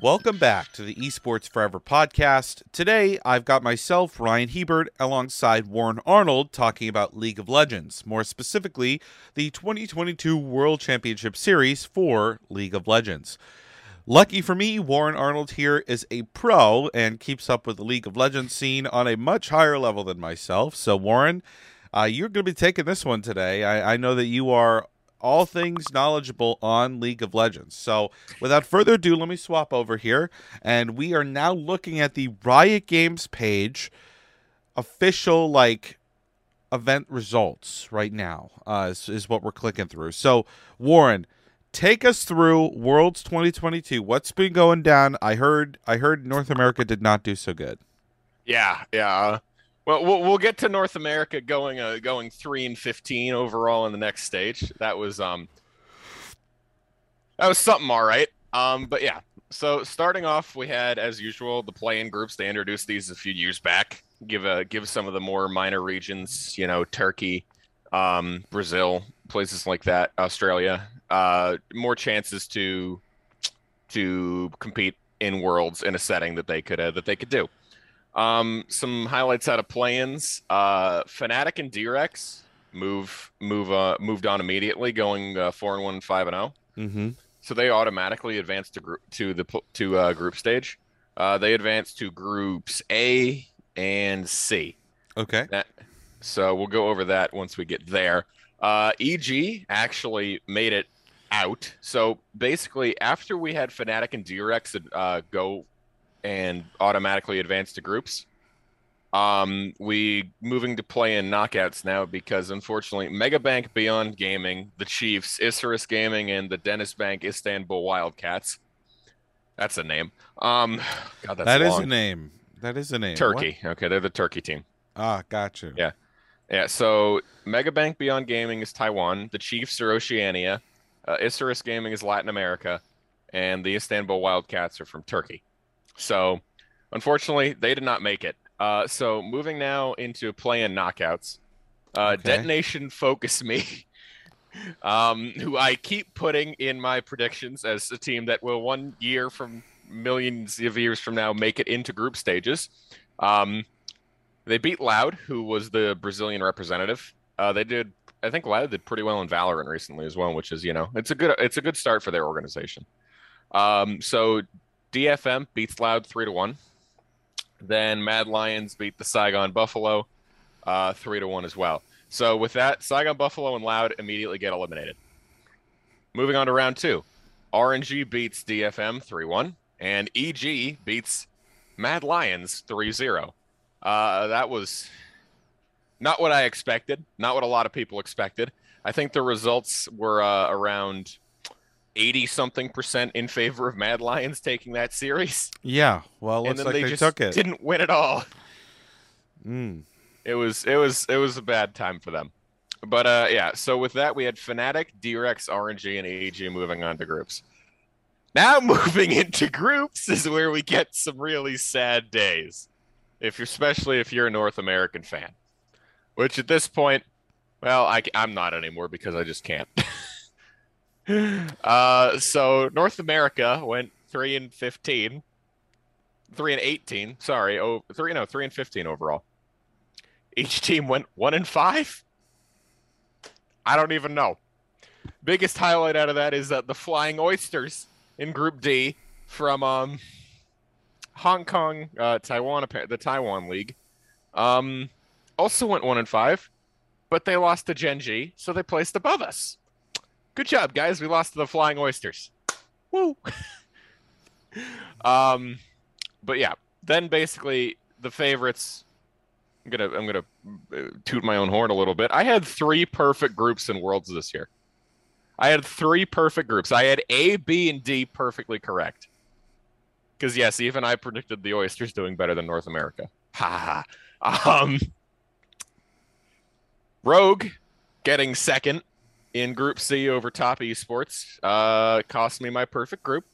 Welcome back to the Esports Forever podcast. Today, I've got myself, Ryan Hebert, alongside Warren Arnold talking about League of Legends, more specifically, the 2022 World Championship Series for League of Legends. Lucky for me, Warren Arnold here is a pro and keeps up with the League of Legends scene on a much higher level than myself. So, Warren, uh, you're going to be taking this one today. I, I know that you are all things knowledgeable on League of Legends. So, without further ado, let me swap over here. And we are now looking at the Riot Games page official, like, event results right now, uh, is, is what we're clicking through. So, Warren, take us through Worlds 2022. What's been going down? I heard I heard North America did not do so good. Yeah, yeah. Well, we'll, we'll get to North America going uh, going three and fifteen overall in the next stage. That was um that was something all right. Um, but yeah. So starting off, we had as usual the play-in groups. They introduced these a few years back. Give a give some of the more minor regions, you know, Turkey, um, Brazil, places like that, Australia, uh, more chances to to compete in worlds in a setting that they could uh, that they could do. Um, some highlights out of play-ins. Uh, Fnatic and DRX move move uh, moved on immediately, going uh, four and one, five and zero. Mm-hmm. So they automatically advanced to group to the to uh, group stage. Uh, they advanced to groups A and C. Okay. That, so we'll go over that once we get there. Uh, EG actually made it out. So basically, after we had Fnatic and DRX uh, go and automatically advance to groups. Um, we moving to play in knockouts now because unfortunately, Megabank Beyond Gaming, the Chiefs, Isurus Gaming, and the DenizBank Istanbul Wildcats. That's a name. Um, God, that's That is long. a name. That is a name. Turkey. Okay, they're the Turkey team. What? Ah, gotcha. Yeah. Yeah. So Megabank Beyond Gaming is Taiwan. The Chiefs are Oceania. Uh, Isurus Gaming is Latin America, and the Istanbul Wildcats are from Turkey. So, unfortunately, they did not make it. Uh, so, moving now into play-in knockouts, uh, Okay. DetonatioN FocusMe, um, who I keep putting in my predictions as a team that will one year from millions of years from now make it into group stages. Um, they beat Loud, who was the Brazilian representative. Uh, they did, I think Loud did pretty well in Valorant recently as well, which is you know it's a good it's a good start for their organization. Um, so DFM beats Loud three to one. Then Mad Lions beat the Saigon Buffalo uh, three to one as well. So with that, Saigon Buffalo and Loud immediately get eliminated. Moving on to round two, RNG beats DFM three one, and EG beats Mad Lions 3-0. Uh, that was not what I expected, not what a lot of people expected. I think the results were uh, around 80 something percent in favor of Mad Lions taking that series. Yeah. Well, and looks then like they, they, just took it. didn't win at all. Mm. It was it was it was a bad time for them. But uh yeah, so with that we had Fnatic, DRX, RNG, and EG moving on to groups. Now moving into groups is where we get some really sad days. If you're especially if you're a North American fan. Which at this point, well, I, I'm not anymore because I just can't. uh, so North America went three and fifteen, three and eighteen. Sorry, oh, three no, three and fifteen overall. Each team went one and five. I don't even know. Biggest highlight out of that is that the Flying Oysters in Group D from um, Hong Kong, uh, Taiwan, the Taiwan League, um, also went one and five, but they lost to Gen G, so they placed above us. Good job, guys. We lost to the Flying Oysters. Woo. um, but yeah, then basically the favorites. I'm gonna I'm gonna uh, toot my own horn a little bit. I had three perfect groups in Worlds this year. I had three perfect groups. I had A, B, and D perfectly correct. Because yes, even I predicted the Oysters doing better than North America. Ha ha. Um, Rogue getting second in Group C over Top Esports uh, cost me my perfect group.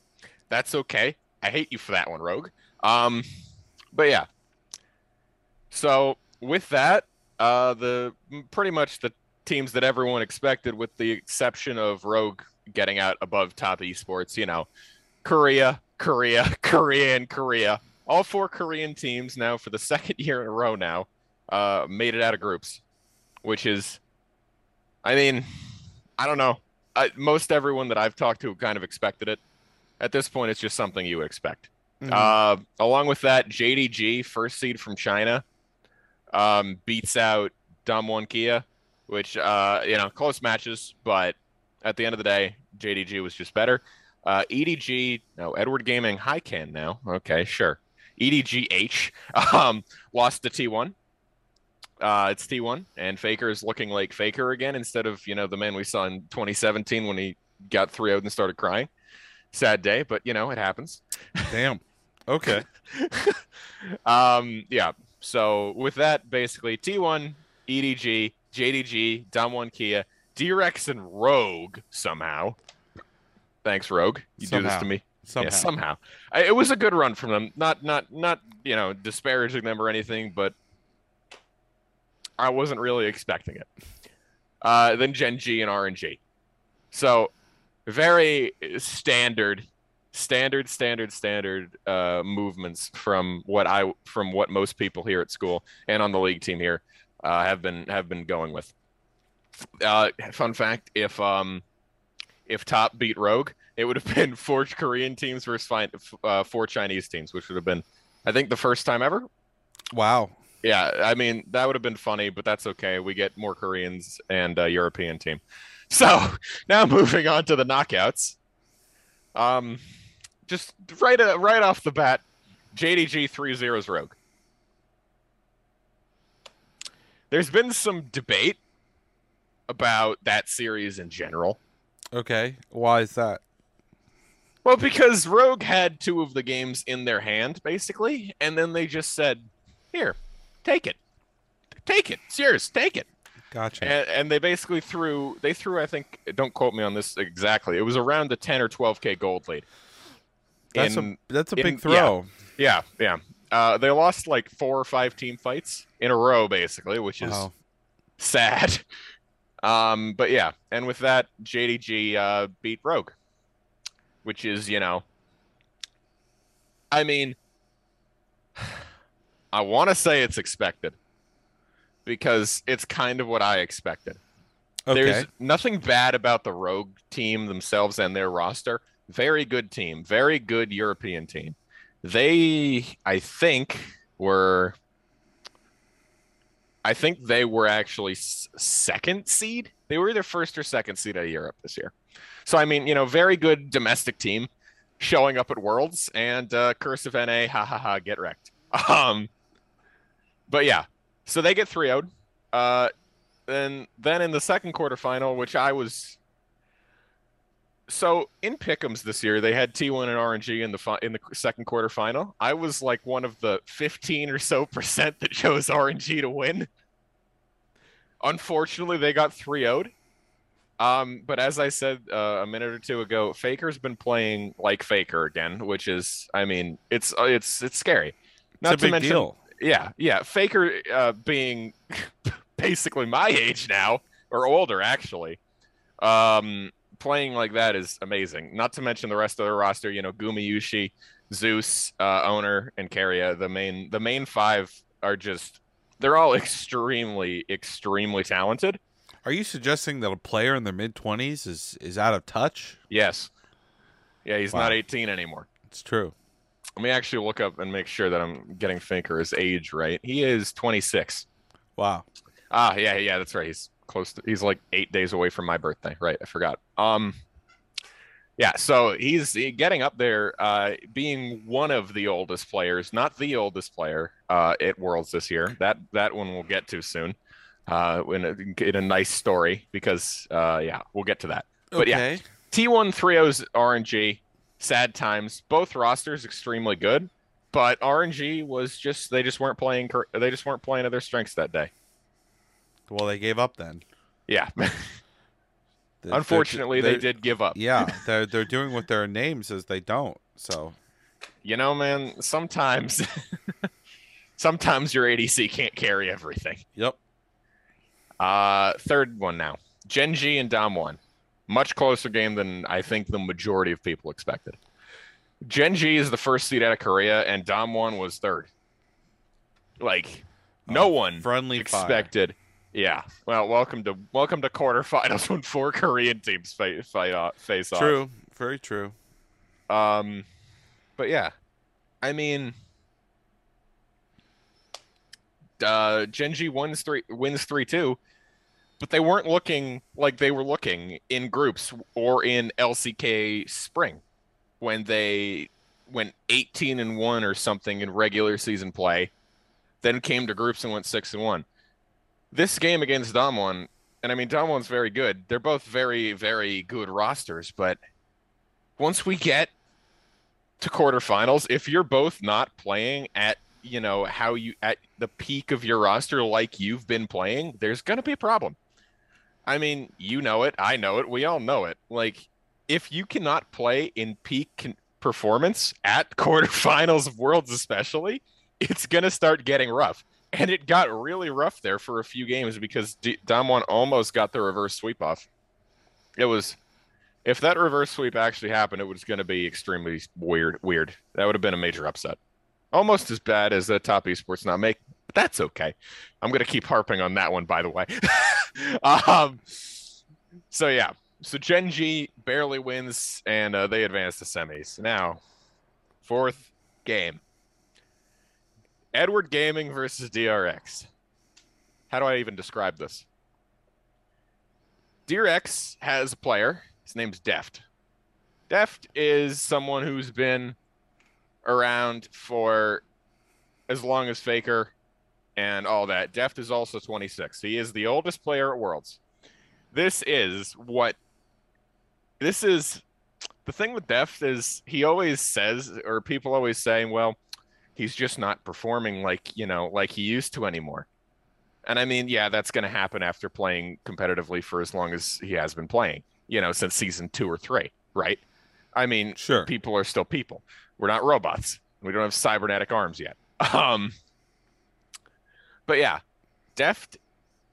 That's okay. I hate you for that one, Rogue. Um, but yeah. So with that, uh, the pretty much the teams that everyone expected, with the exception of Rogue getting out above Top Esports, you know, Korea, Korea, Korea, and Korea. All four Korean teams now for the second year in a row now uh, made it out of groups, which is, I mean, I don't know. I, most everyone that I've talked to kind of expected it. At this point, it's just something you would expect. Mhm. Uh, along with that, JDG, first seed from China, um, beats out Damwon Kia, which uh, you know close matches, but at the end of the day, JDG was just better. Uh, EDG, no Edward Gaming High Hycan now. Okay, sure. EDGH um, lost to T1. Uh, it's T1, and Faker is looking like Faker again instead of you know the man we saw in 2017 when he got 3 0 and started crying. Sad day, but you know it happens. Damn. Okay. um, yeah. So with that, basically T1, EDG, JDG, Damwon Kia, DRX, and Rogue somehow. Thanks, Rogue. You do this to me. Somehow. Yeah, somehow. I, it was a good run from them. Not, not, not. You know, disparaging them or anything, but I wasn't really expecting it. Uh, then Gen G and RNG. So very standard, standard, standard, standard uh, movements from what I from what most people here at school and on the league team here uh, have been have been going with. Uh, fun fact: if um if top beat Rogue, it would have been four Korean teams versus fi- uh, four Chinese teams, which would have been, I think, the first time ever. Wow. Yeah, I mean that would have been funny, but that's okay. We get more Koreans and a European team. So now moving on to the knockouts. Um, just right uh, right off the bat, JDG three zeros Rogue. There's been some debate about that series in general. Okay. Why is that? Well, because Rogue had two of the games in their hand, basically, and then they just said, "Here, take it, take it, it's yours, take it." Gotcha. And, and they basically threw, they threw, I think, don't quote me on this exactly. It was around the 10 or 12k gold lead. that's in- a that's a in- big yeah. throw. Yeah, yeah. Uh, they lost like four or five team fights in a row, basically, which is Wow. sad. Um, but yeah, and with that, JDG uh, beat Rogue, which is, you know, I mean, I want to say it's expected because it's kind of what I expected. Okay. There's nothing bad about the Rogue team themselves and their roster. Very good team, very good European team. They, I think, were. I think they were actually second seed. They were either first or second seed out of Europe this year. So I mean, you know, very good domestic team showing up at Worlds and uh, Curse of NA, ha ha ha, get wrecked. Um, but yeah, so they get 3 0'd. Uh, and then in the second quarterfinal, which I was so in Pick'ems this year, they had T1 and RNG in the fi- in the second quarterfinal. I was like one of the 15 or so percent that chose RNG to win. Unfortunately, they got 3 0'd. Um, but as I said uh, a minute or two ago, Faker's been playing like Faker again, which is, I mean, it's uh, it's it's scary. it's a big deal. Yeah, yeah. Faker uh, being basically my age now, or older actually, um, playing like that is amazing. Not to mention the rest of the roster. You know, Gumayusi, Zeus, uh, Oner, and Keria. The main the main five are just they're all extremely extremely talented. Are you suggesting that a player in their mid twenties is is out of touch? Yes. Yeah, he's Wow. not 18 anymore. It's true. Let me actually look up and make sure that I'm getting Faker's age right. He is 26. Wow. Ah, yeah, yeah, that's right. He's close to he's like eight days away from my birthday. Right, I forgot. Um yeah, so he's getting up there, uh, being one of the oldest players, not the oldest player uh, at Worlds this year. That that one we'll get to soon, uh, in a, in a nice story because uh, yeah, we'll get to that. But yeah. okay. T1 3O's RNG, sad times. Both rosters extremely good, but RNG was just they just weren't playing they just weren't playing to their strengths that day. Well, they gave up then. Yeah. They're- they're- Unfortunately, they did give up. Yeah, they're they're doing what their name says they don't. So You know, man, sometimes sometimes your ADC can't carry everything. yep. Uh third one now. Gen G and Damwon. Much closer game than I think the majority of people expected. Gen G is the first seed out of Korea, and Damwon was third. Like, no Oh, one Friendly expected. Yeah. Well, welcome to welcome to quarterfinals when four Korean teams fight fight off, face fire. off. True. Very true. Um, but yeah, I mean, uh, Gen G wins three wins three two, but they weren't looking like they were looking in groups or in LCK spring when they went 18 and one or something in regular season play, then came to groups and went six and one. This game against Damwon, and I mean Damwon's very good. They're both very very good rosters, but once we get to quarterfinals, if you're both not playing at you know how you at the peak of your roster like you've been playing, there's gonna be a problem. I mean, you know it, I know it, we all know it. Like, if you cannot play in peak con- performance at quarterfinals of Worlds, especially, it's gonna start getting rough. And it got really rough there for a few games because D- Damwon almost got the reverse sweep off. It was if that reverse sweep actually happened, it was going to be extremely weird. Weird. That would have been a major upset. Almost as bad as the top esports not make, that's okay. I'm to keep harping on that one, by the way. um, so yeah, so Gen G barely wins, and uh, they advance to semis. Now, fourth game: Edward Gaming versus DRX. How do I even describe this? DRX has a player. His name's Deft. Deft is someone who's been around for as long as Faker and all that. Deft is also 26. He is the oldest player at Worlds. This is what this is the thing with Deft is he always says or people always saying, well, he's just not performing like, you know, like he used to anymore. And I mean, yeah, that's going to happen after playing competitively for as long as he has been playing, you know, since season 2 or 3, right? I mean, Sure. people are still people. We're not robots. We don't have cybernetic arms yet. Um, but yeah, Deft.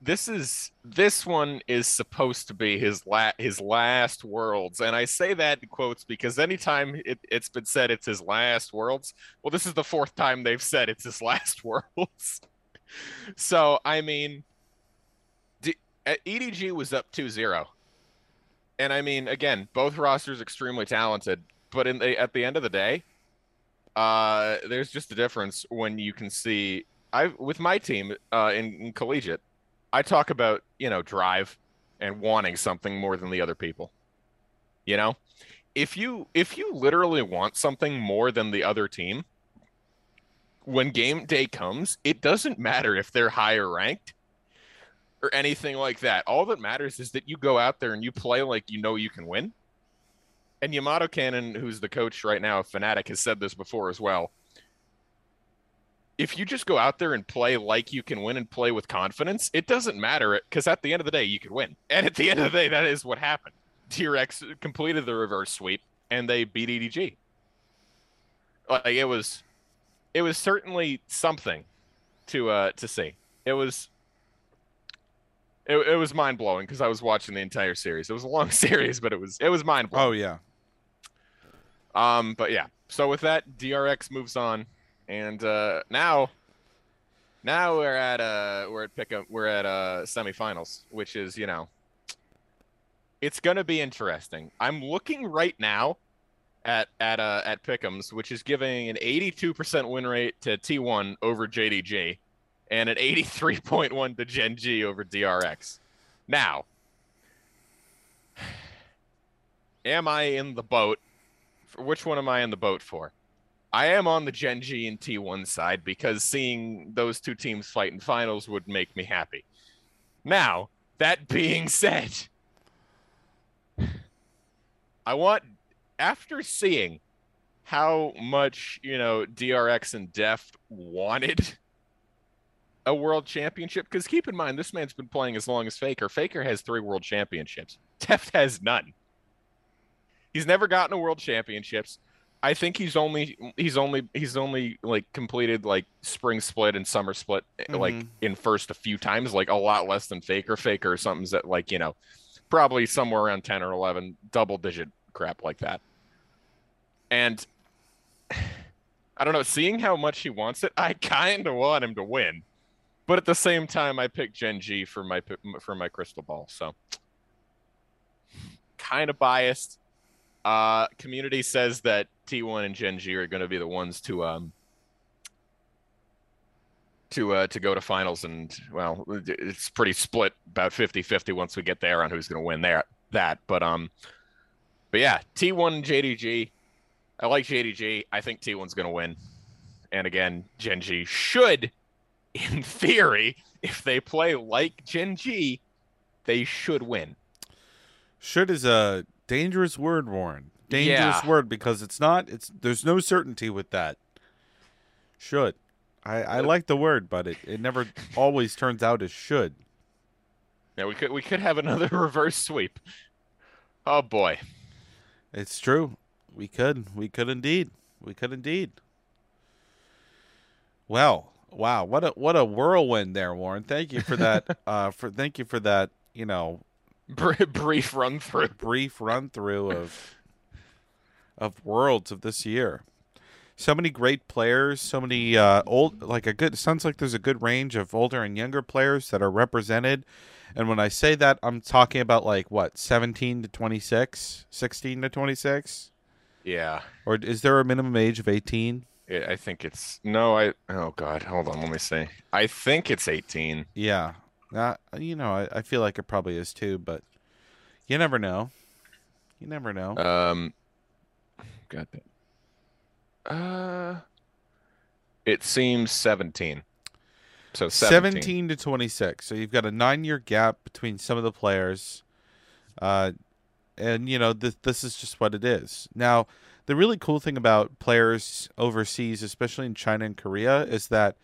This is this one is supposed to be his la- his last worlds, and I say that in quotes because anytime it, it's been said it's his last worlds, well, this is the fourth time they've said it's his last worlds. so I mean, D- uh, EDG was up 2-0. and I mean, again, both rosters extremely talented, but in the at the end of the day, uh, there's just a difference when you can see. I with my team uh, in, in collegiate, I talk about you know drive and wanting something more than the other people. You know, if you if you literally want something more than the other team, when game day comes, it doesn't matter if they're higher ranked or anything like that. All that matters is that you go out there and you play like you know you can win. And YamatoCannon, who's the coach right now Fnatic, has said this before as well. If you just go out there and play like you can win and play with confidence, it doesn't matter because at the end of the day, you can win. And at the end of the day, that is what happened. DRX completed the reverse sweep and they beat EDG. Like it was, it was certainly something to uh to see. It was it, it was mind blowing because I was watching the entire series. It was a long series, but it was it was mind blowing. Oh yeah. Um, but yeah. So with that, DRX moves on, and uh, now, now we're at uh we're at pick up we're at uh semifinals, which is you know, it's gonna be interesting. I'm looking right now at at uh at Pick'ems, which is giving an 82% win rate to T1 over JDG, and an 83.1 to Gen G over DRX. Now, am I in the boat? For which one am I in the boat for? I am on the Gen G and T1 side because seeing those two teams fight in finals would make me happy. Now, that being said, I want after seeing how much, you know, DRX and Deft wanted a world championship because keep in mind this man's been playing as long as Faker. Faker has 3 world championships. Deft has none. He's never gotten a world championships. I think he's only he's only he's only like completed like spring split and summer split eh, like Mhm. in first a few times, like a lot less than Faker. Faker or something's that like you know, probably somewhere around ten or eleven, double digit crap like that. And I don't know. Seeing how much he wants it, I kind of want him to win, but at the same time, I picked Gen G for my for my crystal ball. So kind of biased. Uh, community says that T1 and Gen G are going to be the ones to um to uh to go to finals and well it's pretty split about 50-50 once we get there on who's going to win there that but um but yeah T1 and JDG I like JDG I think T1's going to win. And again Gen G should in theory if they play like Gen G they should win. Should is a dangerous word Warren dangerous Yeah. word because it's not it's there's no certainty with that should I, I like the word but it, it never always turns out as should yeah we could we could have another reverse sweep oh boy It's true. We could. We could indeed. We could indeed. Well, wow, what a what a whirlwind there, Warren. Thank you for that. uh, for thank you for that. You know, Br- brief run through brief run through of of worlds of this year. So many great players. So many uh, old, like a good. Sounds like there's a good range of older and younger players that are represented. And when I say that, I'm talking about like what, 17 to 26, 16 to 26. yeah Or is there a minimum age of 18? I think it's no. I oh god, hold on. Let me see. I think it's eighteen. Yeah. Uh, you know, I, I feel like it probably is too, but you never know. You never know. Um, got that. Uh, it seems seventeen. So 17. 17 to 26. So you've got a nine year gap between some of the players. Uh, and, you know, this, this is just what it is. Now, the really cool thing about players overseas, especially in China and Korea, is that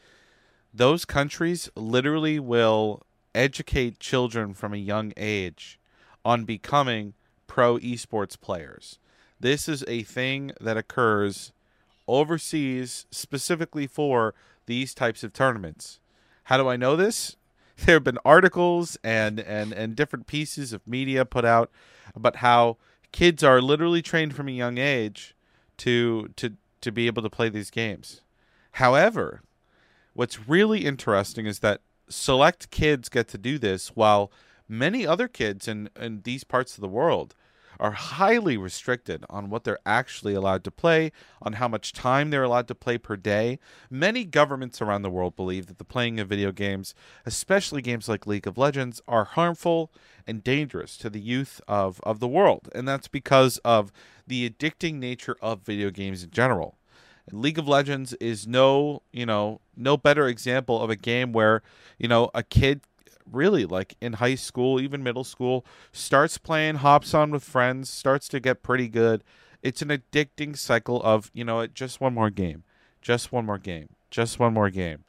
those countries literally will educate children from a young age on becoming pro esports players. This is a thing that occurs overseas specifically for these types of tournaments. How do I know this? There have been articles and, and, and different pieces of media put out about how kids are literally trained from a young age to to to be able to play these games. However, what's really interesting is that select kids get to do this while many other kids in, in these parts of the world are highly restricted on what they're actually allowed to play, on how much time they're allowed to play per day. Many governments around the world believe that the playing of video games, especially games like League of Legends, are harmful and dangerous to the youth of, of the world. And that's because of the addicting nature of video games in general. League of Legends is no, you know, no better example of a game where, you know, a kid really like in high school, even middle school, starts playing, hops on with friends, starts to get pretty good. It's an addicting cycle of, you know, just one more game, just one more game, just one more game.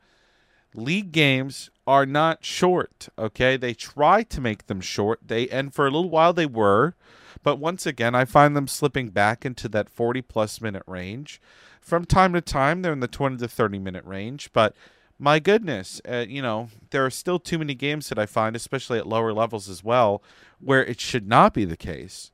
League games are not short, okay? They try to make them short. They and for a little while they were, but once again, I find them slipping back into that 40 plus minute range. From time to time, they're in the 20 to 30 minute range, but my goodness, uh, you know, there are still too many games that I find, especially at lower levels as well, where it should not be the case,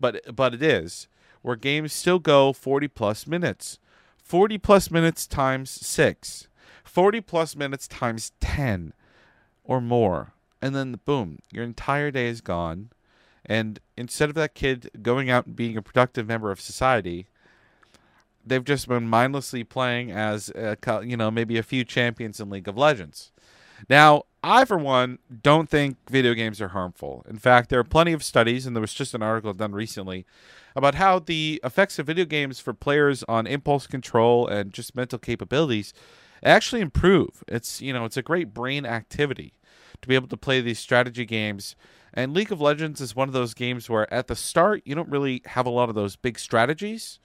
but but it is, where games still go 40 plus minutes, 40 plus minutes times six, 40 plus minutes times 10 or more, and then boom, your entire day is gone, and instead of that kid going out and being a productive member of society, they've just been mindlessly playing as uh, co- you know maybe a few champions in League of Legends. Now, I for one don't think video games are harmful. In fact, there are plenty of studies, and there was just an article done recently about how the effects of video games for players on impulse control and just mental capabilities actually improve. It's you know it's a great brain activity to be able to play these strategy games. And League of Legends is one of those games where at the start you don't really have a lot of those big strategies,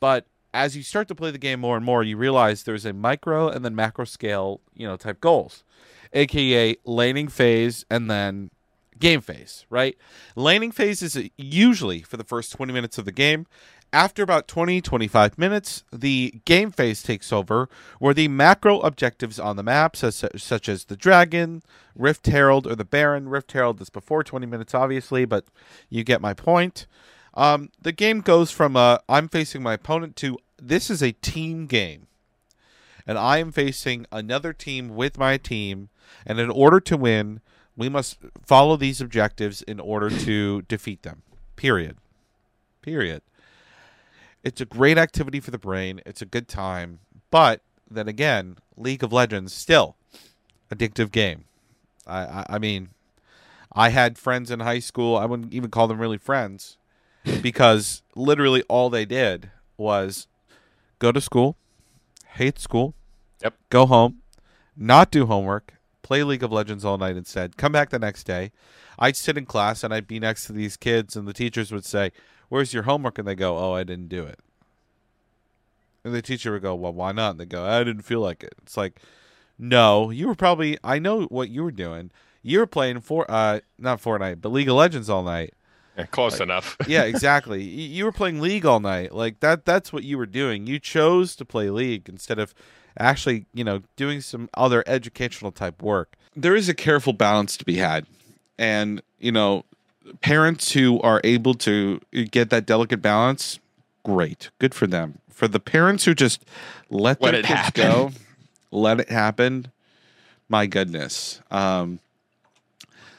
but as you start to play the game more and more, you realize there's a micro and then macro scale, you know, type goals, aka laning phase and then game phase, right? Laning phase is usually for the first 20 minutes of the game. After about 20, 25 minutes, the game phase takes over, where the macro objectives on the map, such, such as the Dragon, Rift Herald, or the Baron, Rift Herald is before 20 minutes, obviously, but you get my point. Um, the game goes from uh, I'm facing my opponent to this is a team game. And I am facing another team with my team, and in order to win, we must follow these objectives in order to defeat them. Period. Period. It's a great activity for the brain. It's a good time. But then again, League of Legends still addictive game. I, I, I mean, I had friends in high school. I wouldn't even call them really friends because literally all they did was go to school, hate school, Yep. go home, not do homework, play League of Legends all night instead, come back the next day. I'd sit in class and I'd be next to these kids, and the teachers would say, Where's your homework? And they go, Oh, I didn't do it. And the teacher would go, Well, why not? And they go, I didn't feel like it. It's like, No, you were probably, I know what you were doing. You were playing for, uh, not Fortnite, but League of Legends all night Yeah, close enough. yeah, exactly. You were playing League all night. Like that that's what you were doing. You chose to play League instead of actually, you know, doing some other educational type work. There is a careful balance to be had. And, you know, parents who are able to get that delicate balance, great. Good for them. For the parents who just let, Let their it kids happen. go, let it happen. My goodness. Um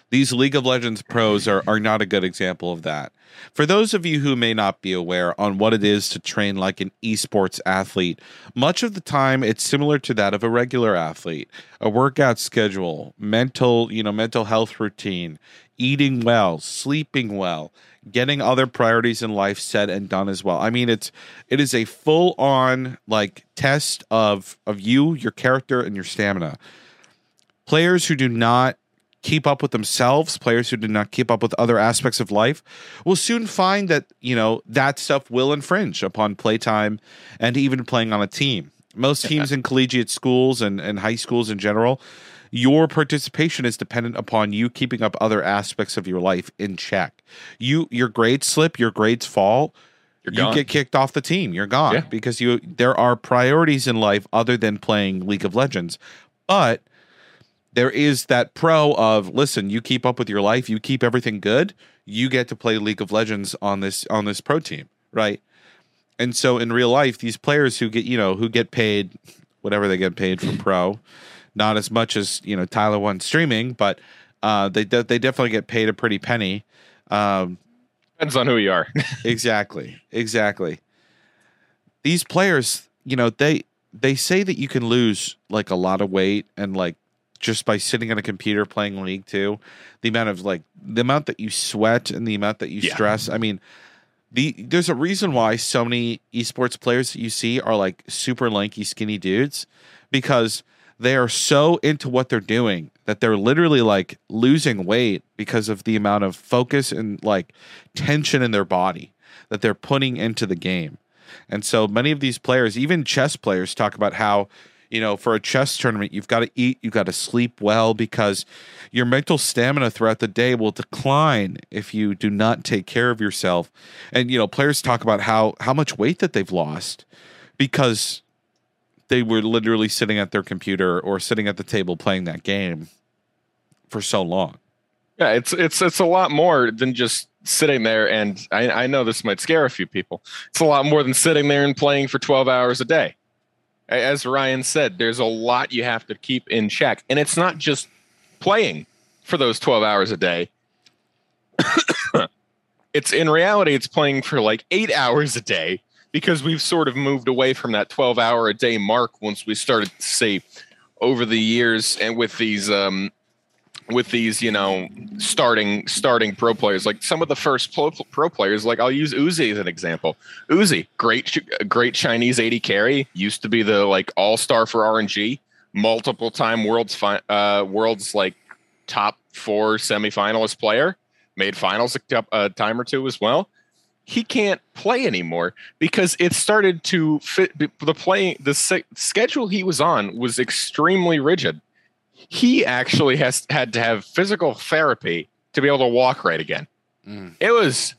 these League of Legends pros are, are not a good example of that. For those of you who may not be aware on what it is to train like an esports athlete, much of the time it's similar to that of a regular athlete. A workout schedule, mental, you know, mental health routine, eating well, sleeping well, getting other priorities in life set and done as well. I mean, it's it is a full on like test of of you, your character, and your stamina. Players who do not keep up with themselves, players who do not keep up with other aspects of life, will soon find that, you know, that stuff will infringe upon playtime and even playing on a team. Most teams in collegiate schools and, and high schools in general, your participation is dependent upon you keeping up other aspects of your life in check. You your grades slip, your grades fall, you get kicked off the team. You're gone Yeah. because you there are priorities in life other than playing League of Legends. But there is that pro of listen, you keep up with your life, you keep everything good, you get to play League of Legends on this on this pro team, right? And so in real life, these players who get you know who get paid whatever they get paid for pro, not as much as you know Tyler1 streaming, but uh, they de- they definitely get paid a pretty penny. Um, Depends on who you are. exactly exactly these players you know they they say that you can lose like a lot of weight and like just by sitting on a computer playing league 2 the amount of like the amount that you sweat and the amount that you Yeah. stress i mean the there's a reason why so many esports players that you see are like super lanky skinny dudes because they are so into what they're doing that they're literally like losing weight because of the amount of focus and like tension in their body that they're putting into the game. And so many of these players, even chess players, talk about how, you know, for a chess tournament, you've got to eat, you've got to sleep well because your mental stamina throughout the day will decline if you do not take care of yourself. And, you know, players talk about how how much weight that they've lost because they were literally sitting at their computer or sitting at the table playing that game for so long. Yeah, it's it's it's a lot more than just sitting there. And I, I know this might scare a few people. It's a lot more than sitting there and playing for 12 hours a day. As Ryan said, there's a lot you have to keep in check, and it's not just playing for those 12 hours a day. it's in reality, it's playing for like eight hours a day because we've sort of moved away from that 12 hour a day mark once we started to see over the years and with these um, with these, you know, starting starting pro players, like some of the first pro, pro players, like I'll use Uzi as an example. Uzi, great great Chinese AD carry, used to be the like all star for RNG, multiple time world's fi- uh, world's like top four semifinalist player, made finals a, a time or two as well. He can't play anymore because it started to fit the play. The schedule he was on was extremely rigid he actually has had to have physical therapy to be able to walk right again. Mm. It was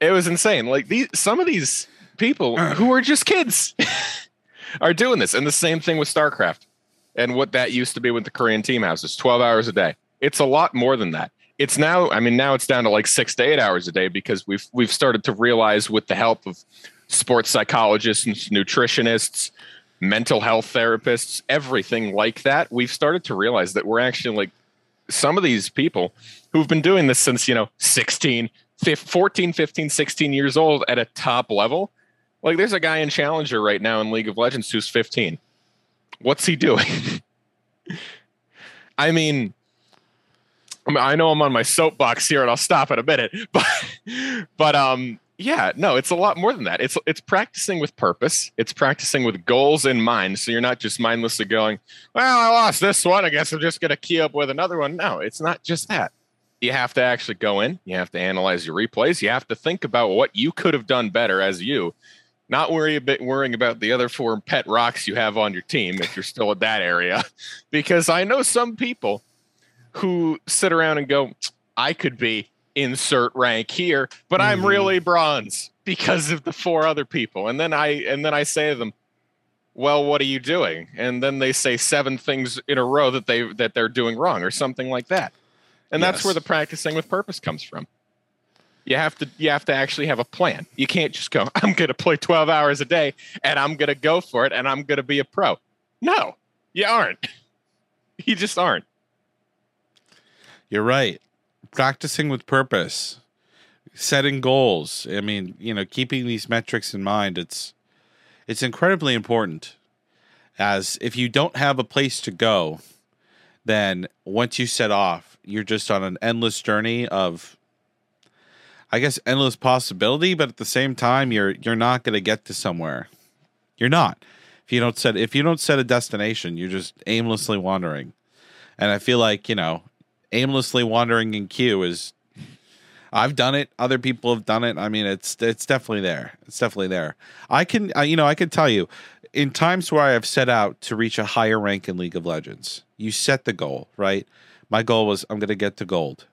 it was insane. Like these some of these people who are just kids are doing this. And the same thing with StarCraft and what that used to be with the Korean team houses, 12 hours a day. It's a lot more than that. It's now, I mean, now it's down to like six to eight hours a day because we've we've started to realize with the help of sports psychologists and nutritionists, mental health therapists, everything like that, we've started to realize that we're actually like some of these people who've been doing this since, you know, 16, 15, 14, 15, 16 years old at a top level. Like there's a guy in Challenger right now in League of Legends who's 15. What's he doing? I mean, I know I'm on my soapbox here and I'll stop in a minute, but but um yeah, no, it's a lot more than that. It's it's practicing with purpose. It's practicing with goals in mind. So you're not just mindlessly going, "Well, I lost this one. I guess I'm just going to key up with another one." No, it's not just that. You have to actually go in. You have to analyze your replays. You have to think about what you could have done better as you, not worry a bit worrying about the other four pet rocks you have on your team if you're still at that area, because I know some people who sit around and go, "I could be." Insert rank here, but mm-hmm. I'm really bronze because of the four other people. And then I and then I say to them, "Well, what are you doing?" And then they say seven things in a row that they that they're doing wrong or something like that. And yes. that's where the practicing with purpose comes from. You have to you have to actually have a plan. You can't just go, "I'm going to play 12 hours a day and I'm going to go for it and I'm going to be a pro." No, you aren't. You just aren't. You're right practicing with purpose, setting goals. I mean, you know, keeping these metrics in mind. It's it's incredibly important. As if you don't have a place to go, then once you set off, you're just on an endless journey of I guess endless possibility, but at the same time you're you're not going to get to somewhere. You're not. If you don't set if you don't set a destination, you're just aimlessly wandering. And I feel like, you know, aimlessly wandering in queue is I've done it. Other people have done it. I mean, it's it's definitely there. It's definitely there. I can, you know, I can tell you, in times where I have set out to reach a higher rank in League of Legends, you set the goal, right? My goal was I'm going to get to gold.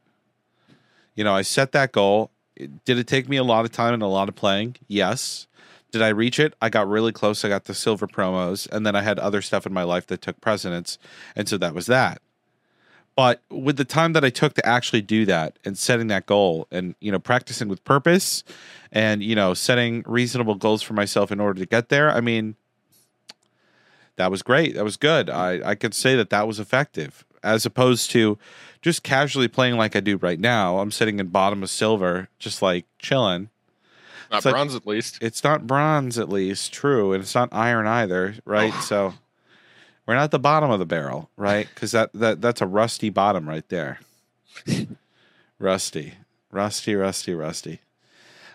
You know, I set that goal. Did it take me a lot of time and a lot of playing? Yes. Did I reach it? I got really close. I got the silver promos, and then I had other stuff in my life that took precedence, and so that was that. But with the time that I took to actually do that and setting that goal and, you know, practicing with purpose and, you know, setting reasonable goals for myself in order to get there, I mean, that was great. That was good. I, I could say that that was effective as opposed to just casually playing like I do right now. I'm sitting in bottom of silver, just like chilling. Not it's bronze, like, at least. It's not bronze, at least. True, and it's not iron either, right? Oh. so we're not at the bottom of the barrel, right? Because that, that that's a rusty bottom right there. rusty, rusty, rusty, rusty.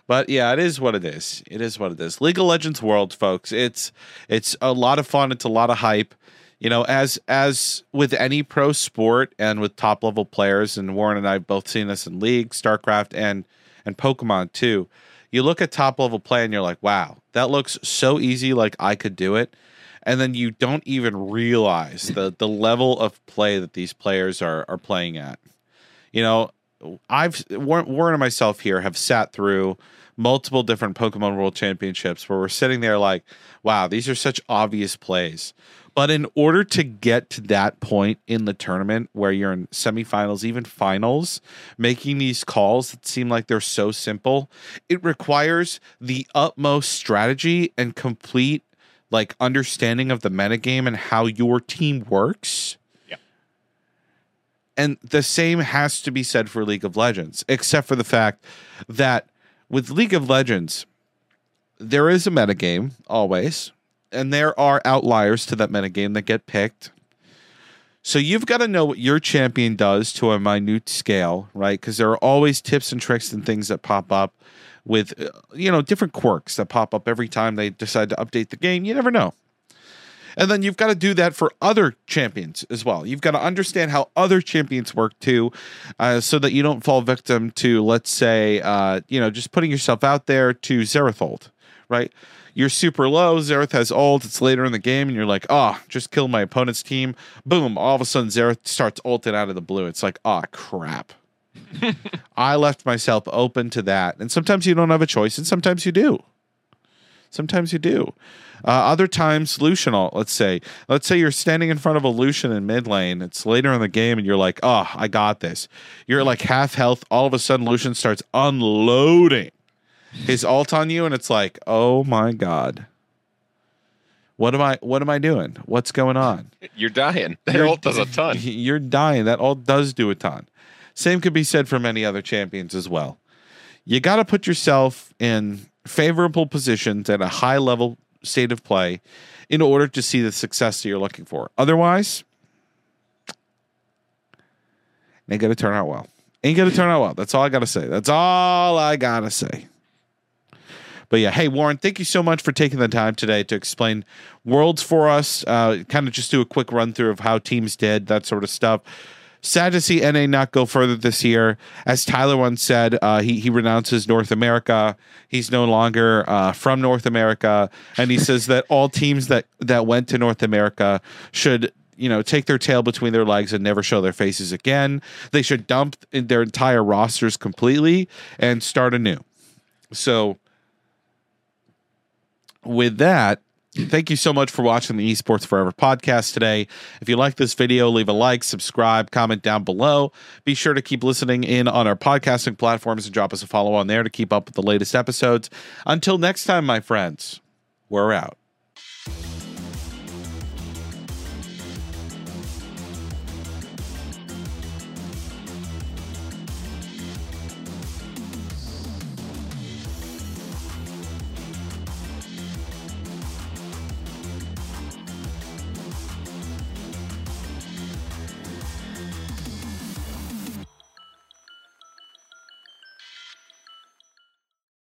But yeah, it is what it is. It is what it is. League of Legends World, folks. It's it's a lot of fun. It's a lot of hype. You know, as as with any pro sport and with top level players, and Warren and I both seen this in League, StarCraft, and and Pokemon too. You look at top level play and you're like, wow, that looks so easy. Like I could do it and then you don't even realize the the level of play that these players are are playing at. You know, I've Warren and myself here have sat through multiple different Pokemon World Championships where we're sitting there like, wow, these are such obvious plays. But in order to get to that point in the tournament where you're in semifinals, even finals, making these calls that seem like they're so simple, it requires the utmost strategy and complete like understanding of the metagame and how your team works. Yeah. And the same has to be said for League of Legends, except for the fact that with League of Legends, there is a metagame always, and there are outliers to that metagame that get picked. So you've got to know what your champion does to a minute scale, right? Because there are always tips and tricks and things that pop up with uh, you know different quirks that pop up every time they decide to update the game. You never know. And then you've got to do that for other champions as well. You've got to understand how other champions work too, uh, so that you don't fall victim to, let's say, uh, you know, just putting yourself out there to Xerath ult, right? You're super low. Xerath has ult. It's later in the game, and you're like, oh, just kill my opponent's team. Boom! All of a sudden, Xerath starts ulting out of the blue. It's like, oh crap. I left myself open to that. And sometimes you don't have a choice, and sometimes you do. Sometimes you do. Uh, other times, Lucian, let's say, let's say you're standing in front of a Lucian in mid lane. It's later in the game, and you're like, "Oh, I got this." You're like half health. All of a sudden, Lucian starts unloading, his ult on you, and it's like, oh my god, what am I? What am I doing? What's going on? You're dying. That You're- ult does a ton. You're dying. That all does do a ton. Same could be said for many other champions as well. You got to put yourself in favorable positions at a high level state of play in order to see the success that you're looking for. Otherwise, ain't gonna turn out well. Ain't gonna turn out well. That's all I gotta say. That's all I gotta say. But yeah, hey Warren, thank you so much for taking the time today to explain worlds for us. Uh, kind of just do a quick run through of how teams did that sort of stuff. Sad to see NA not go further this year. As Tyler once said, uh, he he renounces North America. He's no longer uh, from North America, and he says that all teams that that went to North America should you know take their tail between their legs and never show their faces again. They should dump their entire rosters completely and start anew. So with that, thank you so much for watching the Esports Forever podcast today. If you like this video, leave a like, subscribe, comment down below. Be sure to keep listening in on our podcasting platforms and drop us a follow on there to keep up with the latest episodes. Until next time, my friends, we're out.